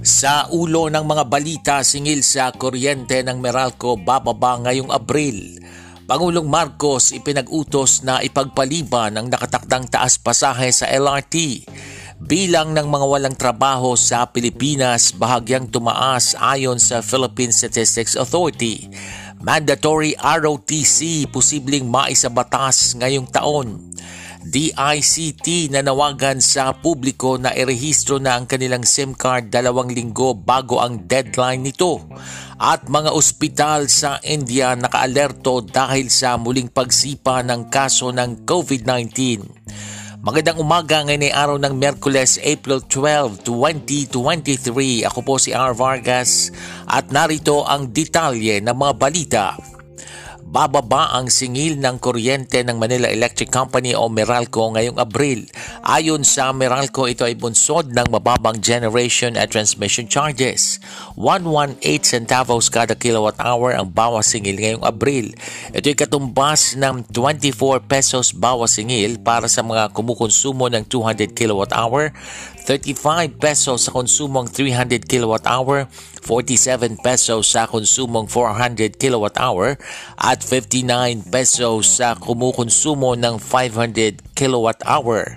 Sa ulo ng mga balita singil sa kuryente ng Meralco bababa ngayong Abril, Pangulong Marcos ipinag-utos na ipagpaliban ang nakatakdang taas pasahe sa LRT. Bilang ng mga walang trabaho sa Pilipinas bahagyang tumaas ayon sa Philippine Statistics Authority. Mandatory ROTC posibleng maisabatas ngayong taon. DICT nanawagan sa publiko na irehistro na ang kanilang SIM card dalawang linggo bago ang deadline nito. At mga ospital sa India nakaalerto dahil sa muling pagsipa ng kaso ng COVID-19. Magandang umaga ngayon ay araw ng Merkules, April 12, 2023. Ako po si R. Vargas at narito ang detalye ng mga balita bababa ang singil ng kuryente ng Manila Electric Company o Meralco ngayong Abril. Ayon sa Meralco, ito ay bunsod ng mababang generation at transmission charges. 118 centavos kada kilowatt hour ang bawas singil ngayong Abril. Ito ay katumbas ng 24 pesos bawas singil para sa mga kumukonsumo ng 200 kilowatt hour, 35 pesos sa konsumong 300 kilowatt hour, 47 pesos sa konsumong 400 kilowatt hour at 59 pesos sa kumukonsumo ng 500 kilowatt hour.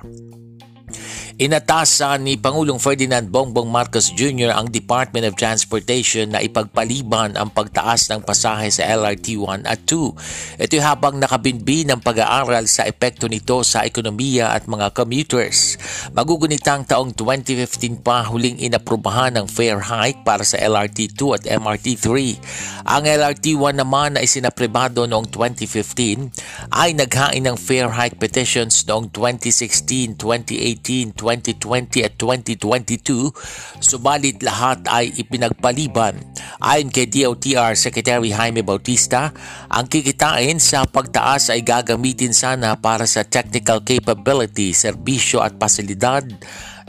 Inatasan ni Pangulong Ferdinand Bongbong Marcos Jr. ang Department of Transportation na ipagpaliban ang pagtaas ng pasahe sa LRT 1 at 2. Ito habang nakabinbi ng pag-aaral sa epekto nito sa ekonomiya at mga commuters. Magugunitang taong 2015 pa huling inaprubahan ng fare hike para sa LRT 2 at MRT 3. Ang LRT 1 naman na isinapribado noong 2015 ay naghain ng fare hike petitions noong 2016, 2018, 2020 at 2022 subalit lahat ay ipinagpaliban. Ayon kay DOTR Secretary Jaime Bautista, ang kikitain sa pagtaas ay gagamitin sana para sa technical capability, serbisyo at pasilidad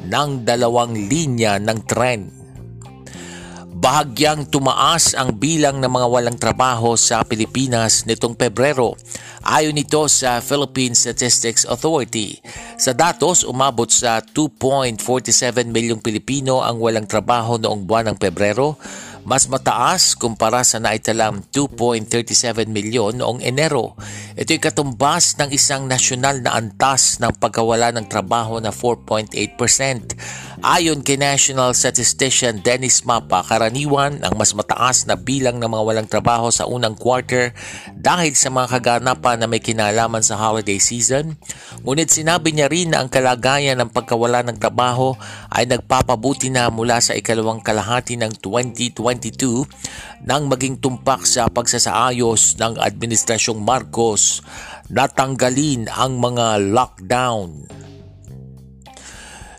ng dalawang linya ng tren bahagyang tumaas ang bilang ng mga walang trabaho sa Pilipinas nitong Pebrero. Ayon ito sa Philippine Statistics Authority. Sa datos, umabot sa 2.47 milyong Pilipino ang walang trabaho noong buwan ng Pebrero mas mataas kumpara sa naitalang 2.37 milyon noong Enero. Ito'y katumbas ng isang nasyonal na antas ng pagkawala ng trabaho na 4.8%. Ayon kay National Statistician Dennis Mapa, karaniwan ang mas mataas na bilang ng mga walang trabaho sa unang quarter dahil sa mga kaganapan na may kinalaman sa holiday season. Ngunit sinabi niya rin na ang kalagayan ng pagkawala ng trabaho ay nagpapabuti na mula sa ikalawang kalahati ng 2022 nang maging tumpak sa pagsasaayos ng Administrasyong Marcos natanggalin ang mga lockdown.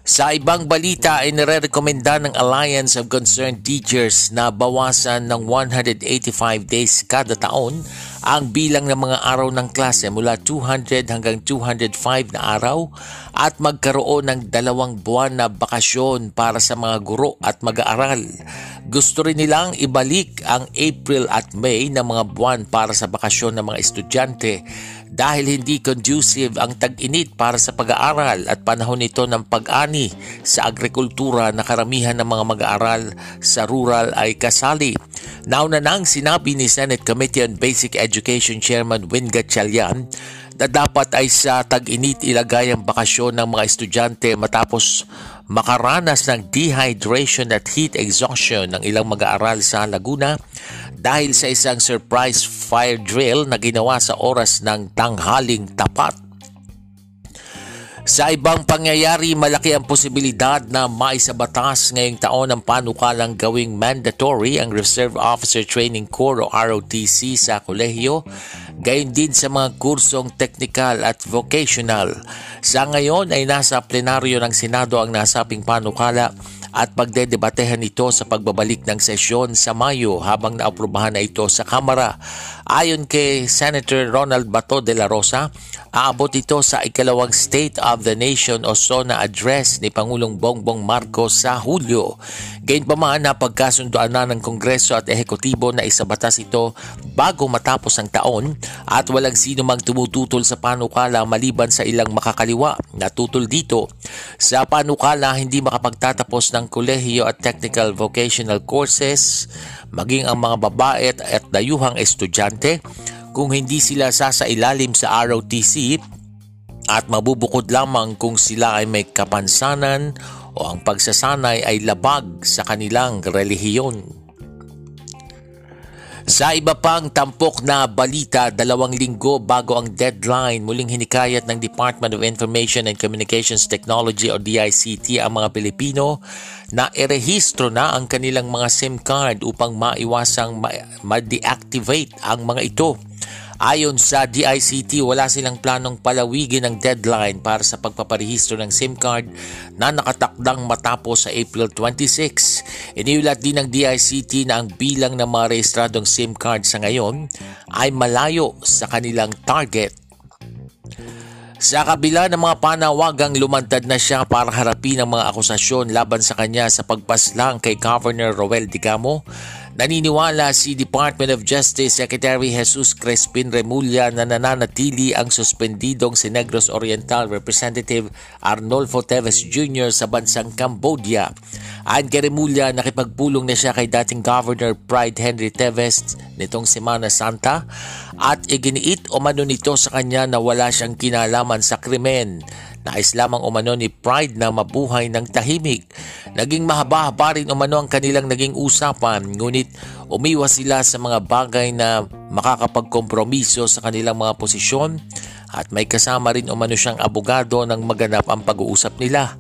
Sa ibang balita ay nire-rekomenda ng Alliance of Concerned Teachers na bawasan ng 185 days kada taon ang bilang ng mga araw ng klase mula 200 hanggang 205 na araw at magkaroon ng dalawang buwan na bakasyon para sa mga guro at mag-aaral. Gusto rin nilang ibalik ang April at May na mga buwan para sa bakasyon ng mga estudyante dahil hindi conducive ang tag-init para sa pag-aaral at panahon nito ng pag-ani sa agrikultura na karamihan ng mga mag-aaral sa rural ay kasali. Nauna nang sinabi ni Senate Committee on Basic Education Chairman Win Gatchalian na dapat ay sa tag-init ilagay ang bakasyon ng mga estudyante matapos makaranas ng dehydration at heat exhaustion ng ilang mag-aaral sa Laguna dahil sa isang surprise fire drill na ginawa sa oras ng tanghaling tapat. Sa ibang pangyayari, malaki ang posibilidad na maisabatas ngayong taon ang panukalang gawing mandatory ang Reserve Officer Training Corps o ROTC sa kolehiyo, gayon din sa mga kursong technical at vocational. Sa ngayon ay nasa plenaryo ng Senado ang nasaping panukala at pagdedebatehan ito sa pagbabalik ng sesyon sa Mayo habang naaprubahan na ito sa Kamara. Ayon kay Senator Ronald Bato de la Rosa, aabot ito sa ikalawang State of the Nation o SONA address ni Pangulong Bongbong Marcos sa Hulyo. Gayunpaman na pagkasundoan na ng Kongreso at Ehekutibo na isabatas ito bago matapos ang taon at walang sino mang tumututol sa panukala maliban sa ilang makakaliwa na tutol dito. Sa panukala hindi makapagtatapos ng kolehiyo at technical vocational courses maging ang mga babae at dayuhang estudyante kung hindi sila sasailalim sa ROTC at mabubukod lamang kung sila ay may kapansanan o ang pagsasanay ay labag sa kanilang relihiyon. Sa iba pang tampok na balita, dalawang linggo bago ang deadline, muling hinikayat ng Department of Information and Communications Technology o DICT ang mga Pilipino na irehistro na ang kanilang mga SIM card upang maiwasang ma-deactivate ang mga ito. Ayon sa DICT, wala silang planong palawigin ang deadline para sa pagpaparehistro ng SIM card na nakatakdang matapos sa April 26. Iniulat din ng DICT na ang bilang ng mga rehistradong SIM card sa ngayon ay malayo sa kanilang target sa kabila ng mga panawagang lumantad na siya para harapin ang mga akusasyon laban sa kanya sa pagpaslang kay Governor Roel Digamo, Naniniwala si Department of Justice Secretary Jesus Crespin Remulla na nananatili ang suspendidong si Negros Oriental Representative Arnolfo Teves Jr. sa bansang Cambodia. Ayon kay Remulla, nakipagpulong na siya kay dating Governor Pride Henry Teves nitong Semana Santa at iginiit o mano nito sa kanya na wala siyang kinalaman sa krimen Nais lamang umano ni Pride na mabuhay ng tahimik. Naging mahaba-haba rin umano ang kanilang naging usapan ngunit umiwas sila sa mga bagay na makakapagkompromiso sa kanilang mga posisyon at may kasama rin umano siyang abogado ng maganap ang pag-uusap nila.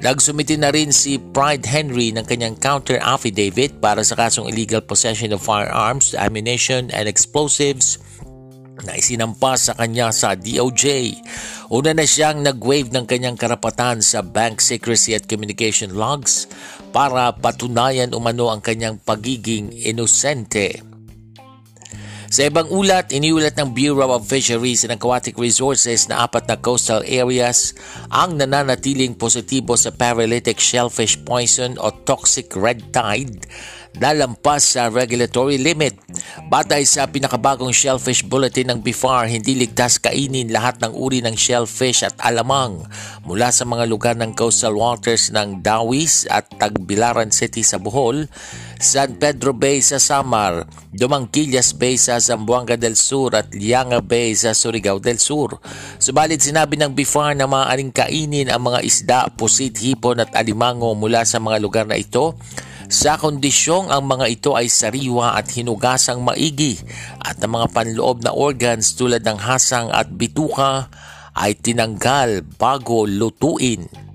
Nagsumiti na rin si Pride Henry ng kanyang counter affidavit para sa kasong illegal possession of firearms, ammunition, and explosives na isinampa sa kanya sa DOJ. Una na siyang nag-waive ng kanyang karapatan sa bank secrecy at communication logs para patunayan umano ang kanyang pagiging inosente. Sa ibang ulat, iniulat ng Bureau of Fisheries and Aquatic Resources na apat na coastal areas ang nananatiling positibo sa paralytic shellfish poison o toxic red tide lalampas sa regulatory limit. Batay sa pinakabagong shellfish bulletin ng BIFAR, hindi ligtas kainin lahat ng uri ng shellfish at alamang mula sa mga lugar ng coastal waters ng Dawis at Tagbilaran City sa Bohol, San Pedro Bay sa Samar, Dumangkillas Bay sa Zamboanga del Sur at Lianga Bay sa Surigao del Sur. Subalit sinabi ng BIFAR na maaaring kainin ang mga isda, pusit, hipon at alimango mula sa mga lugar na ito sa kondisyong ang mga ito ay sariwa at hinugasang maigi at ang mga panloob na organs tulad ng hasang at bituka ay tinanggal bago lutuin.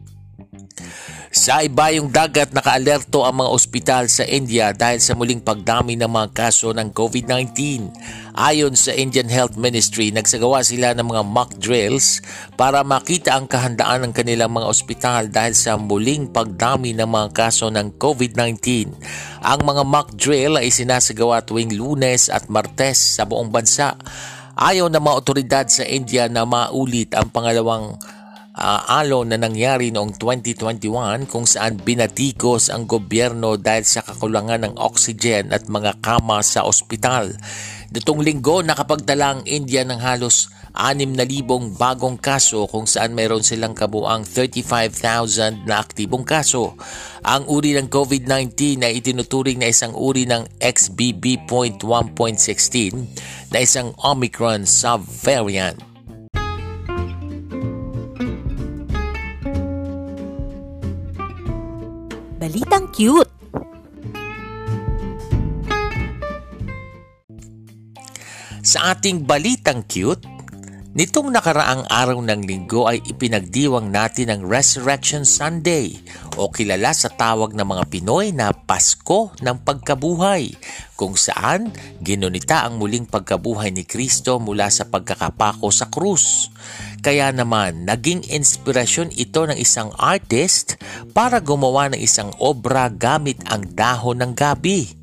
Sa ibayong dagat, nakaalerto ang mga ospital sa India dahil sa muling pagdami ng mga kaso ng COVID-19. Ayon sa Indian Health Ministry, nagsagawa sila ng mga mock drills para makita ang kahandaan ng kanilang mga ospital dahil sa muling pagdami ng mga kaso ng COVID-19. Ang mga mock drill ay sinasagawa tuwing lunes at martes sa buong bansa. Ayaw ng mga otoridad sa India na maulit ang pangalawang uh, alon na nangyari noong 2021 kung saan binatikos ang gobyerno dahil sa kakulangan ng oxygen at mga kama sa ospital. Nitong linggo nakapagtala ang India ng halos 6,000 bagong kaso kung saan mayroon silang kabuang 35,000 na aktibong kaso. Ang uri ng COVID-19 na itinuturing na isang uri ng XBB.1.16 na isang Omicron subvariant. Balitang cute! Sa ating balitang cute, Nitong nakaraang araw ng linggo ay ipinagdiwang natin ang Resurrection Sunday o kilala sa tawag ng mga Pinoy na Pasko ng Pagkabuhay kung saan ginunita ang muling pagkabuhay ni Kristo mula sa pagkakapako sa krus. Kaya naman, naging inspirasyon ito ng isang artist para gumawa ng isang obra gamit ang dahon ng gabi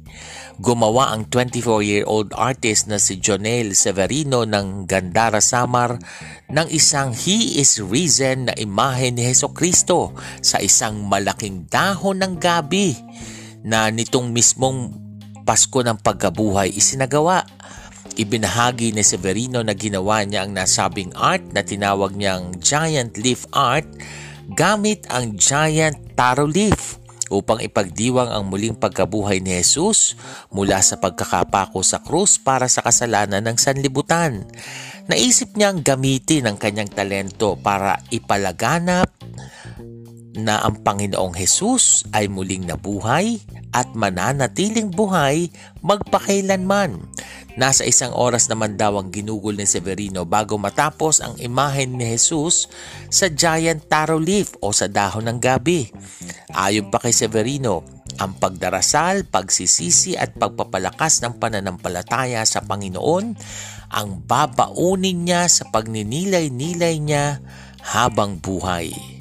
gumawa ang 24-year-old artist na si Jonel Severino ng Gandara Samar ng isang He is Risen na imahe ni Heso Kristo sa isang malaking dahon ng gabi na nitong mismong Pasko ng pagkabuhay isinagawa. Ibinahagi ni Severino na ginawa niya ang nasabing art na tinawag niyang giant leaf art gamit ang giant taro leaf upang ipagdiwang ang muling pagkabuhay ni Jesus mula sa pagkakapako sa krus para sa kasalanan ng sanlibutan. Naisip niyang gamitin ang kanyang talento para ipalaganap na ang Panginoong Jesus ay muling nabuhay at mananatiling buhay magpakailanman. Nasa isang oras naman daw ang ginugol ni Severino bago matapos ang imahen ni Jesus sa giant taro leaf o sa dahon ng gabi. Ayon pa kay Severino, ang pagdarasal, pagsisisi at pagpapalakas ng pananampalataya sa Panginoon ang babaunin niya sa pagninilay-nilay niya habang buhay.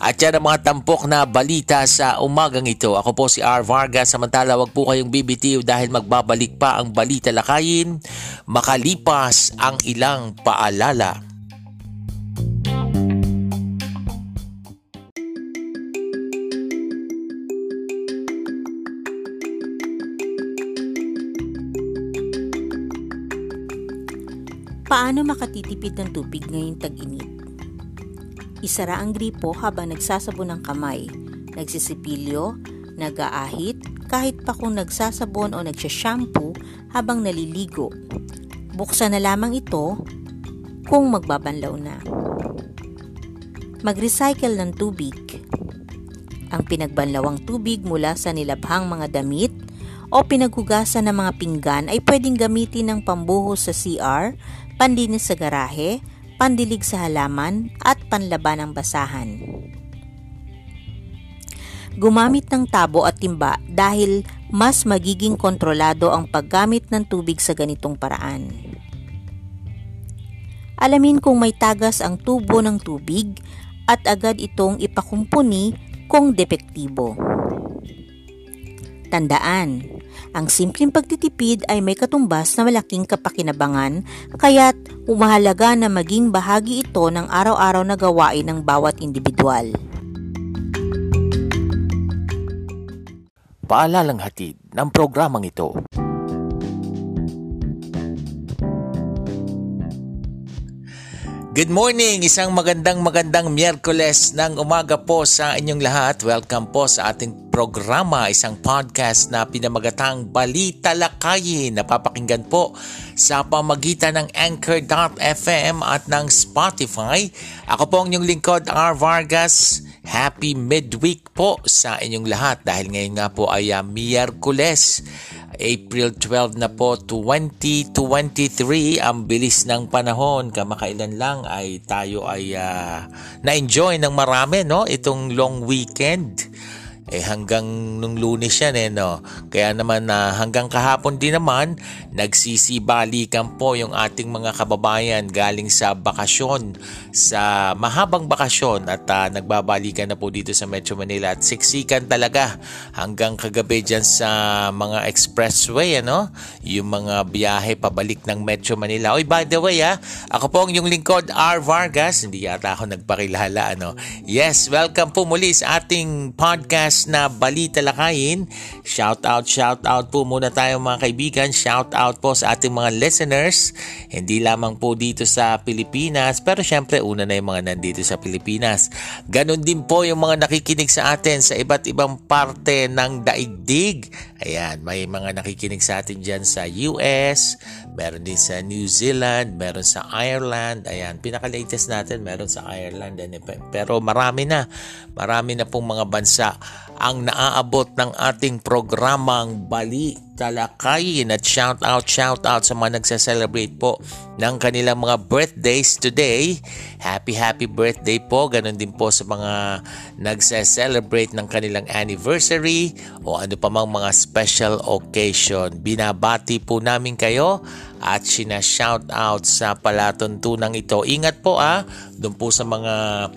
At yan ang mga tampok na balita sa umagang ito. Ako po si R. Vargas. Samantala, wag po kayong BBTO dahil magbabalik pa ang balita lakayin makalipas ang ilang paalala. Paano makatitipid ng tubig ngayong tag-init? Isara ang gripo habang nagsasabon ng kamay, nagsisipilyo, nag-aahit, kahit pa kung nagsasabon o nagsashampoo habang naliligo. Buksan na lamang ito kung magbabanlaw na. Mag-recycle ng tubig. Ang pinagbanlawang tubig mula sa nilabhang mga damit o pinaghugasan ng mga pinggan ay pwedeng gamitin ng pambuhos sa CR, pandinis sa garahe, pandilig sa halaman at panlaban ng basahan. Gumamit ng tabo at timba dahil mas magiging kontrolado ang paggamit ng tubig sa ganitong paraan. Alamin kung may tagas ang tubo ng tubig at agad itong ipakumpuni kung depektibo. Tandaan, ang simpleng pagtitipid ay may katumbas na malaking kapakinabangan kaya't umahalaga na maging bahagi ito ng araw-araw na gawain ng bawat individual. Paalalang hatid ng programang ito. Good morning! Isang magandang magandang Miyerkules ng umaga po sa inyong lahat. Welcome po sa ating programa, isang podcast na pinamagatang Balita Lakayin. Napapakinggan po sa pamagitan ng Anchor.fm at ng Spotify. Ako po ang inyong lingkod, R. Vargas. Happy midweek po sa inyong lahat. Dahil ngayon nga po ay uh, Miyerkules. April 12 na po 2023 ang bilis ng panahon. Kamakailan lang ay tayo ay uh, na-enjoy ng marami no? Itong long weekend eh hanggang nung lunes yan eh no. Kaya naman na uh, hanggang kahapon din naman nagsisibalikan po yung ating mga kababayan galing sa bakasyon sa mahabang bakasyon at uh, nagbabalikan na po dito sa Metro Manila at siksikan talaga hanggang kagabi dyan sa mga expressway ano yung mga biyahe pabalik ng Metro Manila. Oy by the way ah, ako po ang yung lingkod R. Vargas. Hindi yata ako nagpakilala ano. Yes, welcome po muli sa ating podcast na Balita Lakayin. Shout out, shout out po muna tayo mga kaibigan. Shout out po sa ating mga listeners. Hindi lamang po dito sa Pilipinas, pero syempre una na yung mga nandito sa Pilipinas. Ganon din po yung mga nakikinig sa atin sa iba't ibang parte ng daigdig. Ayan, may mga nakikinig sa atin dyan sa US, meron din sa New Zealand, meron sa Ireland. Ayan, pinaka-latest natin meron sa Ireland. Pero marami na, marami na pong mga bansa ang naaabot ng ating programang Balita talakayin at shout out, shout out sa mga nagsa-celebrate po ng kanilang mga birthdays today. Happy, happy birthday po. Ganon din po sa mga nagsa-celebrate ng kanilang anniversary o ano pa mang mga special occasion. Binabati po namin kayo at sina-shout out sa palatuntunang ito. Ingat po ah, doon po sa mga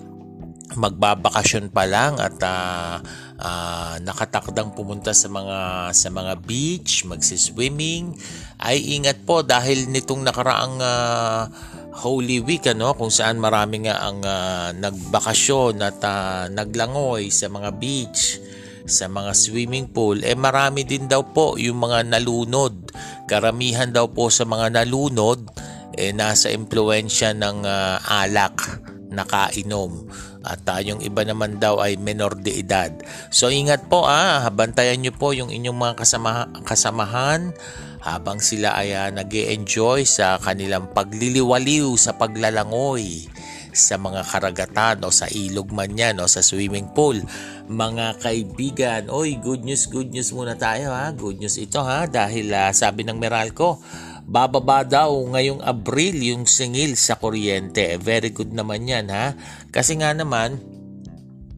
magbabakasyon pa lang at uh, uh, nakatakdang pumunta sa mga sa mga beach, magsi-swimming, ay ingat po dahil nitong nakaraang uh, Holy Week ano kung saan marami nga ang uh, nagbakasyon at uh, naglangoy sa mga beach sa mga swimming pool eh marami din daw po yung mga nalunod. Karamihan daw po sa mga nalunod eh nasa impluensya ng uh, alak nakainom at uh, yung iba naman daw ay menor de edad. So ingat po ah, bantayan nyo po yung inyong mga kasama, kasamahan habang sila ay uh, ah, nag enjoy sa kanilang pagliliwaliw sa paglalangoy sa mga karagatan o sa ilog man yan o sa swimming pool. Mga kaibigan, oy good news, good news muna tayo ha. Good news ito ha dahil uh, sabi ng Meralco, bababa daw ngayong Abril yung singil sa kuryente. Very good naman yan ha. Kasi nga naman,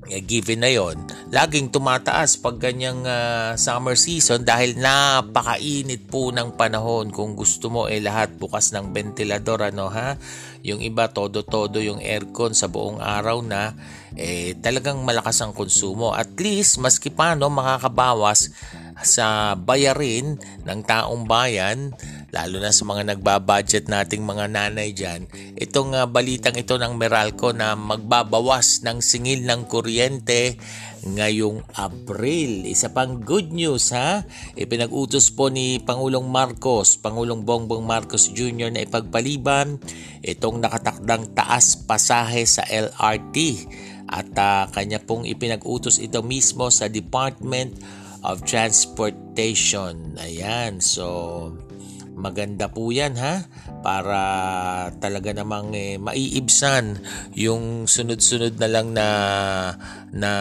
eh, given na yon laging tumataas pag ganyang uh, summer season dahil napakainit po ng panahon kung gusto mo eh lahat bukas ng ventilador ano ha yung iba todo-todo yung aircon sa buong araw na eh talagang malakas ang konsumo at least maski paano makakabawas sa bayarin ng taong bayan lalo na sa mga nagbabudget nating mga nanay dyan, itong uh, balitang ito ng Meralco na magbabawas ng singil ng kuryente ngayong Abril. Isa pang good news ha, ipinag-utos po ni Pangulong Marcos, Pangulong Bongbong Marcos Jr. na ipagpaliban itong nakatakdang taas pasahe sa LRT at uh, kanya pong ipinag-utos ito mismo sa Department of Transportation. Ayan, so maganda po yan ha? Para talaga namang eh, maiibsan yung sunod-sunod na lang na na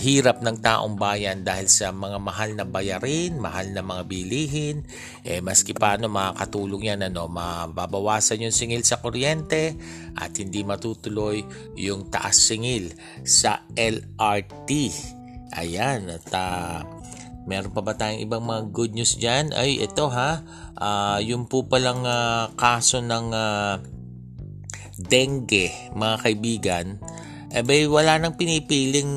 hirap ng taong bayan dahil sa mga mahal na bayarin, mahal na mga bilihin, eh maski paano makakatulong yan ano, mababawasan yung singil sa kuryente at hindi matutuloy yung taas singil sa LRT. Ayan, at uh, Meron pa ba tayong ibang mga good news dyan? Ay, ito ha. Uh, yung po palang uh, kaso ng uh, dengue, mga kaibigan. Eh bay, wala nang pinipiling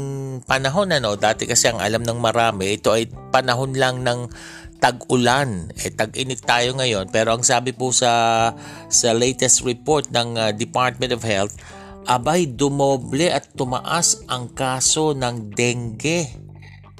panahon ano. Dati kasi ang alam ng marami, ito ay panahon lang ng tag-ulan. Eh tag-init tayo ngayon. Pero ang sabi po sa sa latest report ng uh, Department of Health, abay dumoble at tumaas ang kaso ng dengue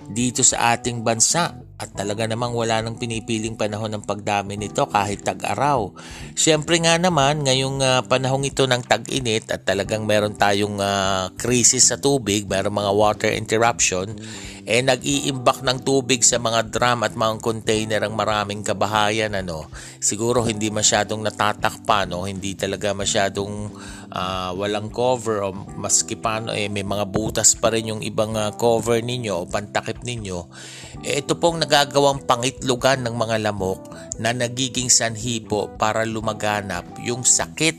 dito sa ating bansa at talaga namang wala nang pinipiling panahon ng pagdami nito kahit tag-araw. Siyempre nga naman ngayong uh, panahong ito ng tag-init at talagang meron tayong uh, krisis sa tubig, meron mga water interruption, eh nag-iimbak ng tubig sa mga drum at mga container ang maraming kabahayan ano. Siguro hindi masyadong natatakpan no, hindi talaga masyadong uh, walang cover o maski paano eh may mga butas pa rin yung ibang uh, cover ninyo o pantakip ninyo. Eh, ito pong nagagawang pangitlugan ng mga lamok na nagiging sanhi po para lumaganap yung sakit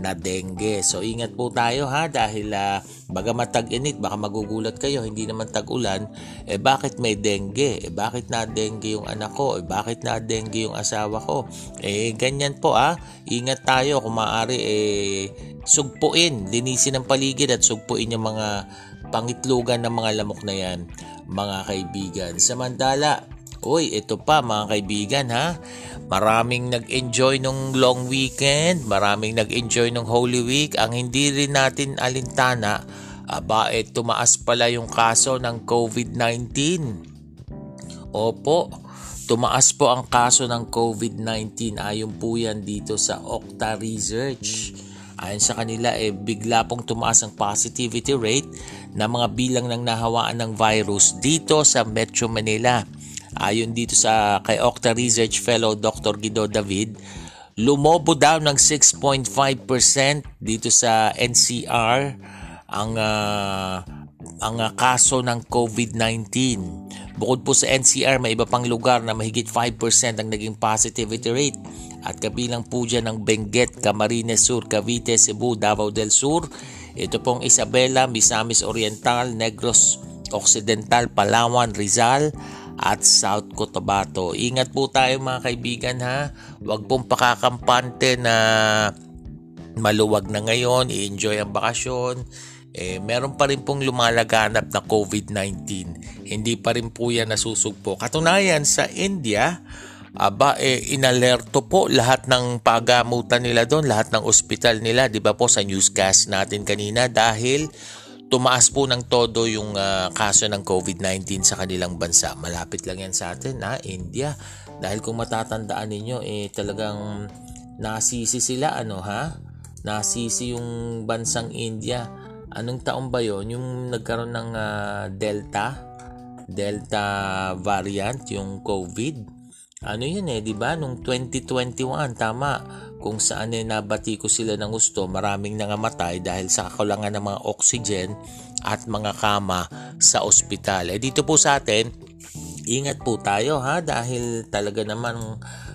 na dengue. So ingat po tayo ha dahil uh, bagamat tag-init baka magugulat kayo hindi naman tag-ulan eh bakit may dengue? Eh bakit na dengue yung anak ko? Eh bakit na dengue yung asawa ko? Eh ganyan po ah. Ingat tayo kung maaari eh sugpuin, linisin ang paligid at sugpuin yung mga pangitlugan ng mga lamok na yan mga kaibigan. Samantala, uy, ito pa mga kaibigan ha. Maraming nag-enjoy nung long weekend, maraming nag-enjoy nung Holy Week. Ang hindi rin natin alintana, aba, eh, tumaas pala yung kaso ng COVID-19. Opo, tumaas po ang kaso ng COVID-19 ayon po yan dito sa Okta Research. Ayon sa kanila, eh, bigla pong tumaas ang positivity rate ng mga bilang ng nahawaan ng virus dito sa Metro Manila. Ayon dito sa kay Okta Research Fellow Dr. Guido David, lumobo daw ng 6.5% dito sa NCR ang uh, ang uh, kaso ng COVID-19. Bukod po sa NCR, may iba pang lugar na mahigit 5% ang naging positivity rate at kabilang po dyan ang Benguet, Camarines Sur, Cavite, Cebu, Davao del Sur. Ito pong Isabela, Misamis Oriental, Negros Occidental, Palawan, Rizal at South Cotabato. Ingat po tayo mga kaibigan ha. Huwag pong pakakampante na maluwag na ngayon, i-enjoy ang bakasyon eh, meron pa rin pong lumalaganap na COVID-19. Hindi pa rin po yan nasusugpo. Katunayan sa India, aba eh, inalerto po lahat ng pagamutan nila doon, lahat ng ospital nila, 'di ba po sa newscast natin kanina dahil tumaas po ng todo yung uh, kaso ng COVID-19 sa kanilang bansa. Malapit lang yan sa atin, ha, India. Dahil kung matatandaan ninyo, eh talagang nasisi sila, ano ha? Nasisi yung bansang India anong taon ba yon yung nagkaroon ng uh, Delta Delta variant yung COVID ano yun eh, di ba? Nung 2021, tama. Kung saan eh nabati ko sila ng gusto, maraming nangamatay dahil sa kakulangan ng mga oxygen at mga kama sa ospital. Eh dito po sa atin, ingat po tayo ha dahil talaga naman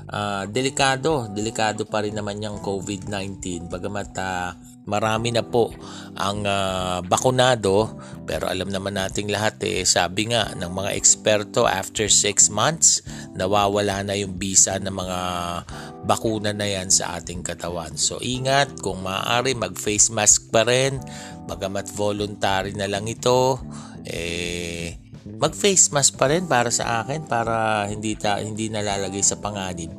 uh, delikado, delikado pa rin naman yung COVID-19. Bagamat uh, marami na po ang uh, bakunado. Pero alam naman nating lahat eh sabi nga ng mga eksperto after 6 months nawawala na yung bisa ng mga bakuna na yan sa ating katawan. So ingat. Kung maaari mag face mask pa rin. Bagamat voluntary na lang ito eh mag face mask pa rin para sa akin para hindi ta hindi nalalagay sa panganib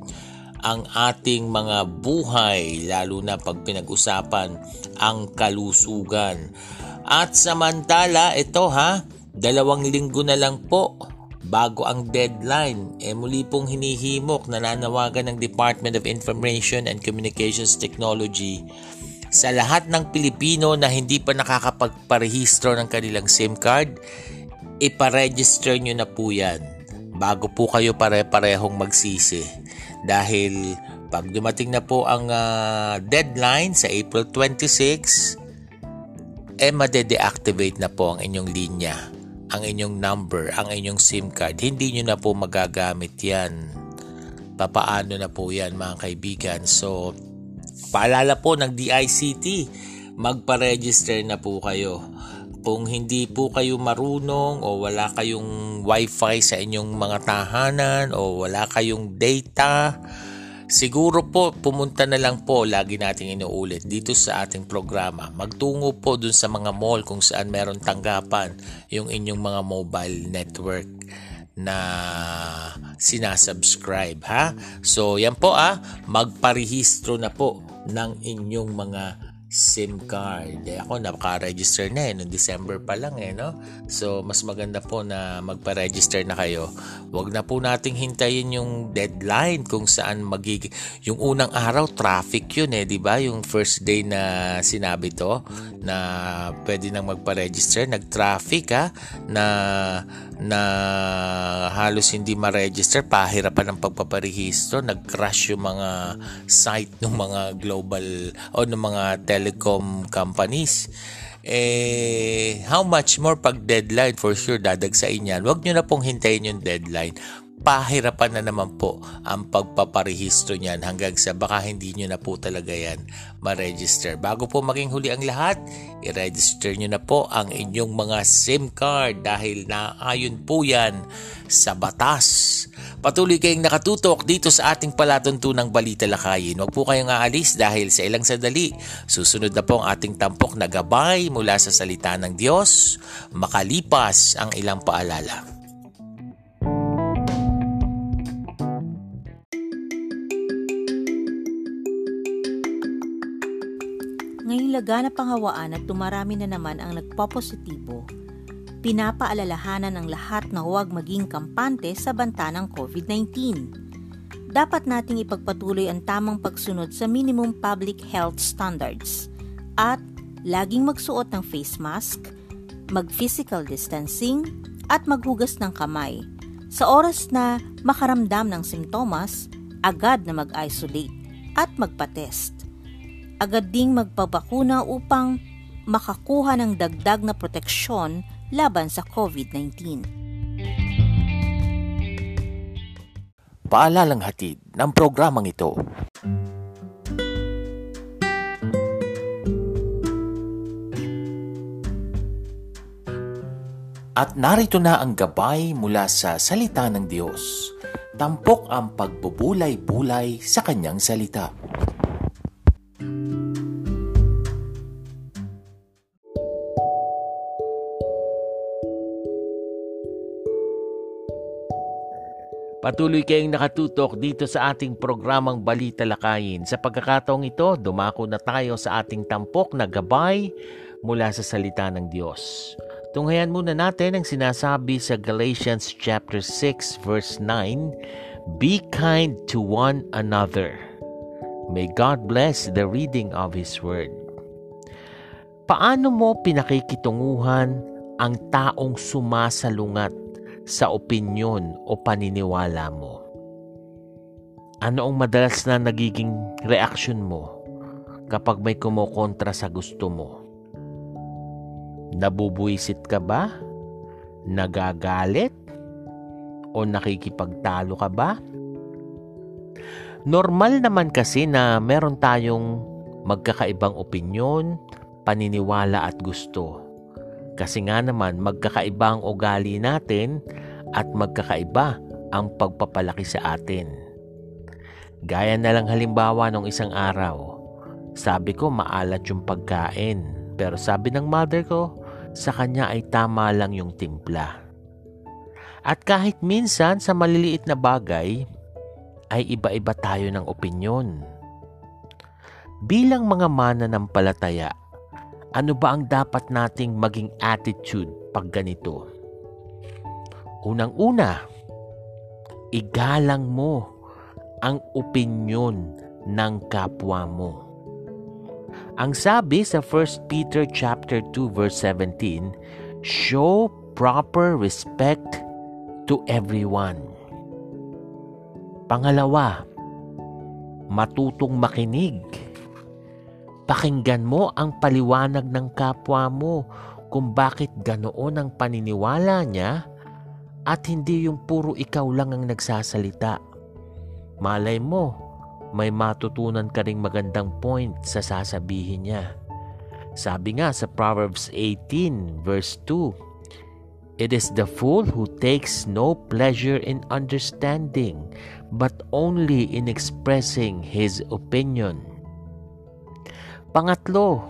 ang ating mga buhay lalo na pag pinag-usapan ang kalusugan. At samantala ito ha, dalawang linggo na lang po bago ang deadline. E muli pong hinihimok nananawagan ng Department of Information and Communications Technology sa lahat ng Pilipino na hindi pa nakakapagparehistro ng kanilang SIM card, iparegister nyo na po yan bago po kayo pare-parehong magsisi dahil pag dumating na po ang uh, deadline sa April 26, eh made-deactivate na po ang inyong linya, ang inyong number, ang inyong SIM card. Hindi nyo na po magagamit yan. Papaano na po yan mga kaibigan. So, paalala po ng DICT, magpa-register na po kayo kung hindi po kayo marunong o wala kayong wifi sa inyong mga tahanan o wala kayong data, siguro po pumunta na lang po, lagi nating inuulit dito sa ating programa. Magtungo po dun sa mga mall kung saan meron tanggapan yung inyong mga mobile network na sinasubscribe ha. So yan po ah, magparehistro na po ng inyong mga SIM card. Eh, ako naka-register na eh, noong December pa lang eh, no? So, mas maganda po na magpa-register na kayo. Huwag na po nating hintayin yung deadline kung saan magig... Yung unang araw, traffic yun eh, di ba? Yung first day na sinabi to, na pwede nang magpa-register, nag-traffic ha, na na halos hindi ma-register, pahirapan ng pagpaparehistro, nag-crash yung mga site ng mga global o ng mga telecom companies. Eh, how much more pag deadline for sure dadagsain yan. Huwag nyo na pong hintayin yung deadline pahirapan na naman po ang pagpaparehistro niyan hanggang sa baka hindi nyo na po talaga yan ma-register. Bago po maging huli ang lahat, i-register nyo na po ang inyong mga SIM card dahil naayon po yan sa batas. Patuloy kayong nakatutok dito sa ating palatuntunang balita lakayin. Huwag po kayong aalis dahil sa ilang sandali, susunod na po ang ating tampok na gabay mula sa salita ng Diyos, makalipas ang ilang paalala. Laganap ang at tumarami na naman ang nagpopositibo, pinapaalalahanan ng lahat na huwag maging kampante sa banta ng COVID-19. Dapat nating ipagpatuloy ang tamang pagsunod sa minimum public health standards at laging magsuot ng face mask, mag-physical distancing, at maghugas ng kamay. Sa oras na makaramdam ng simptomas, agad na mag-isolate at magpa-test agad ding magpabakuna upang makakuha ng dagdag na proteksyon laban sa COVID-19. paalalang hatid ng programang ito. At narito na ang gabay mula sa salita ng Diyos. Tampok ang pagbubulay-bulay sa kanyang salita. Patuloy kayong nakatutok dito sa ating programang Balita Lakayin. Sa pagkakataong ito, dumako na tayo sa ating tampok na gabay mula sa salita ng Diyos. Tunghayan muna natin ang sinasabi sa Galatians chapter 6 verse 9, Be kind to one another. May God bless the reading of His Word. Paano mo pinakikitunguhan ang taong sumasalungat sa opinyon o paniniwala mo? Ano ang madalas na nagiging reaksyon mo kapag may kumokontra sa gusto mo? Nabubuisit ka ba? Nagagalit? O nakikipagtalo ka ba? Normal naman kasi na meron tayong magkakaibang opinyon, paniniwala at gusto. Kasi nga naman magkakaiba ang ugali natin at magkakaiba ang pagpapalaki sa atin. Gaya na lang halimbawa nung isang araw, sabi ko maalat yung pagkain. Pero sabi ng mother ko, sa kanya ay tama lang yung timpla. At kahit minsan sa maliliit na bagay, ay iba-iba tayo ng opinyon. Bilang mga mananampalataya, ano ba ang dapat nating maging attitude pag ganito? Unang-una, igalang mo ang opinyon ng kapwa mo. Ang sabi sa 1 Peter chapter 2 verse 17, show proper respect to everyone. Pangalawa, matutong makinig. Pakinggan mo ang paliwanag ng kapwa mo kung bakit ganoon ang paniniwala niya at hindi yung puro ikaw lang ang nagsasalita. Malay mo, may matutunan ka ring magandang point sa sasabihin niya. Sabi nga sa Proverbs 18 verse 2, It is the fool who takes no pleasure in understanding, but only in expressing his opinion. Pangatlo,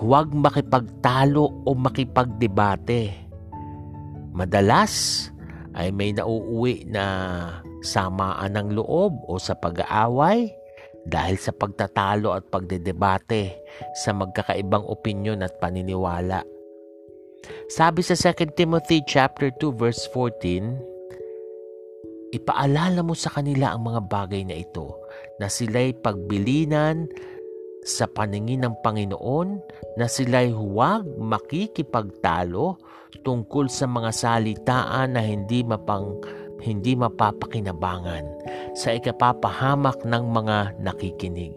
huwag makipagtalo o makipagdebate. Madalas ay may nauuwi na samaan ng loob o sa pag-aaway dahil sa pagtatalo at pagdedebate sa magkakaibang opinyon at paniniwala. Sabi sa 2 Timothy chapter 2 verse 14, ipaalala mo sa kanila ang mga bagay na ito na sila'y pagbilinan sa paningin ng Panginoon na sila'y huwag makikipagtalo tungkol sa mga salitaan na hindi mapang hindi mapapakinabangan sa ikapapahamak ng mga nakikinig.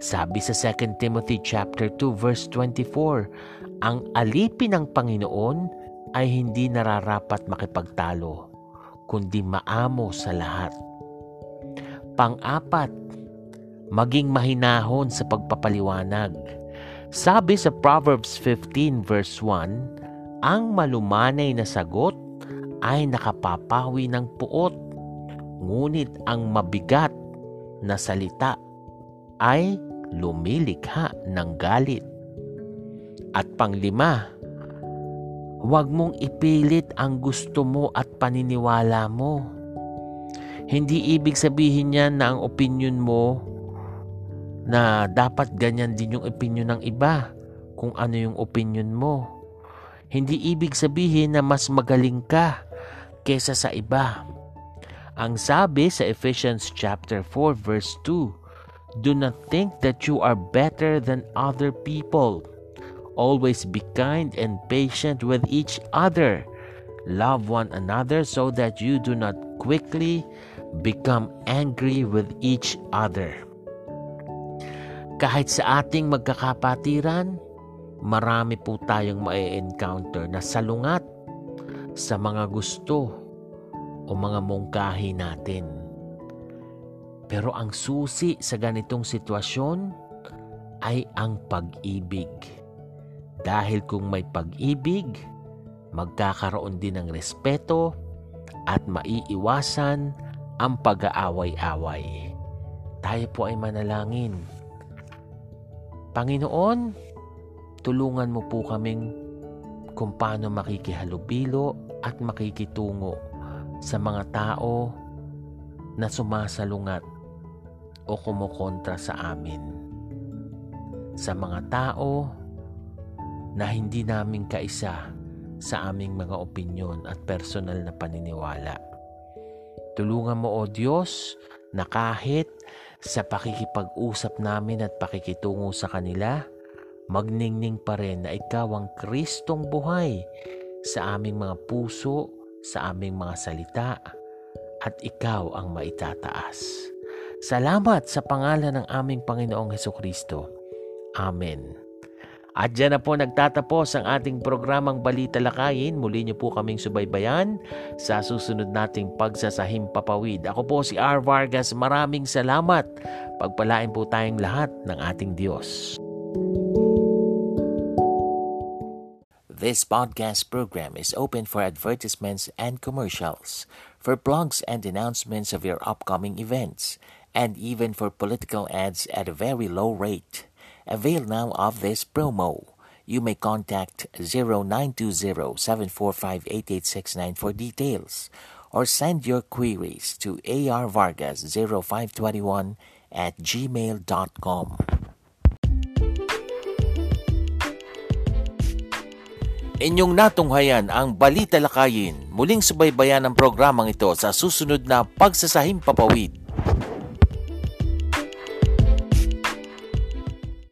Sabi sa 2 Timothy chapter 2 verse 24, ang alipin ng Panginoon ay hindi nararapat makipagtalo, kundi maamo sa lahat. Pang-apat, maging mahinahon sa pagpapaliwanag. Sabi sa Proverbs 15 verse 1, ang malumanay na sagot ay nakapapawi ng puot, ngunit ang mabigat na salita ay lumilikha ng galit. At panglima, huwag mong ipilit ang gusto mo at paniniwala mo. Hindi ibig sabihin niyan na ang opinion mo na dapat ganyan din yung opinion ng iba kung ano yung opinion mo. Hindi ibig sabihin na mas magaling ka kesa sa iba. Ang sabi sa Ephesians chapter 4 verse 2, Do not think that you are better than other people. Always be kind and patient with each other. Love one another so that you do not quickly become angry with each other. Kahit sa ating magkakapatiran, marami po tayong ma-encounter na salungat sa mga gusto o mga mungkahi natin. Pero ang susi sa ganitong sitwasyon ay ang pag-ibig. Dahil kung may pag-ibig, magkakaroon din ng respeto at maiiwasan ang pag-aaway-away. Tayo po ay manalangin. Panginoon, tulungan mo po kaming kung paano makikihalubilo at makikitungo sa mga tao na sumasalungat o kumukontra sa amin. Sa mga tao na hindi namin kaisa sa aming mga opinyon at personal na paniniwala. Tulungan mo o Diyos na kahit sa pakikipag-usap namin at pakikitungo sa kanila, magningning pa rin na ikaw ang Kristong buhay sa aming mga puso, sa aming mga salita, at ikaw ang maitataas. Salamat sa pangalan ng aming Panginoong Heso Kristo. Amen. At dyan na po nagtatapos ang ating programang Balita Lakayin. Muli niyo po kaming subaybayan sa susunod nating pagsasahim papawid. Ako po si R. Vargas. Maraming salamat. Pagpalain po tayong lahat ng ating Diyos. This podcast program is open for advertisements and commercials, for blogs and announcements of your upcoming events, and even for political ads at a very low rate. Avail now of this promo. You may contact 0920-745-8869 for details or send your queries to arvargas0521 at gmail.com. Inyong natunghayan ang Balita Lakayin. Muling subaybayan ang programang ito sa susunod na Pagsasahim Papawid.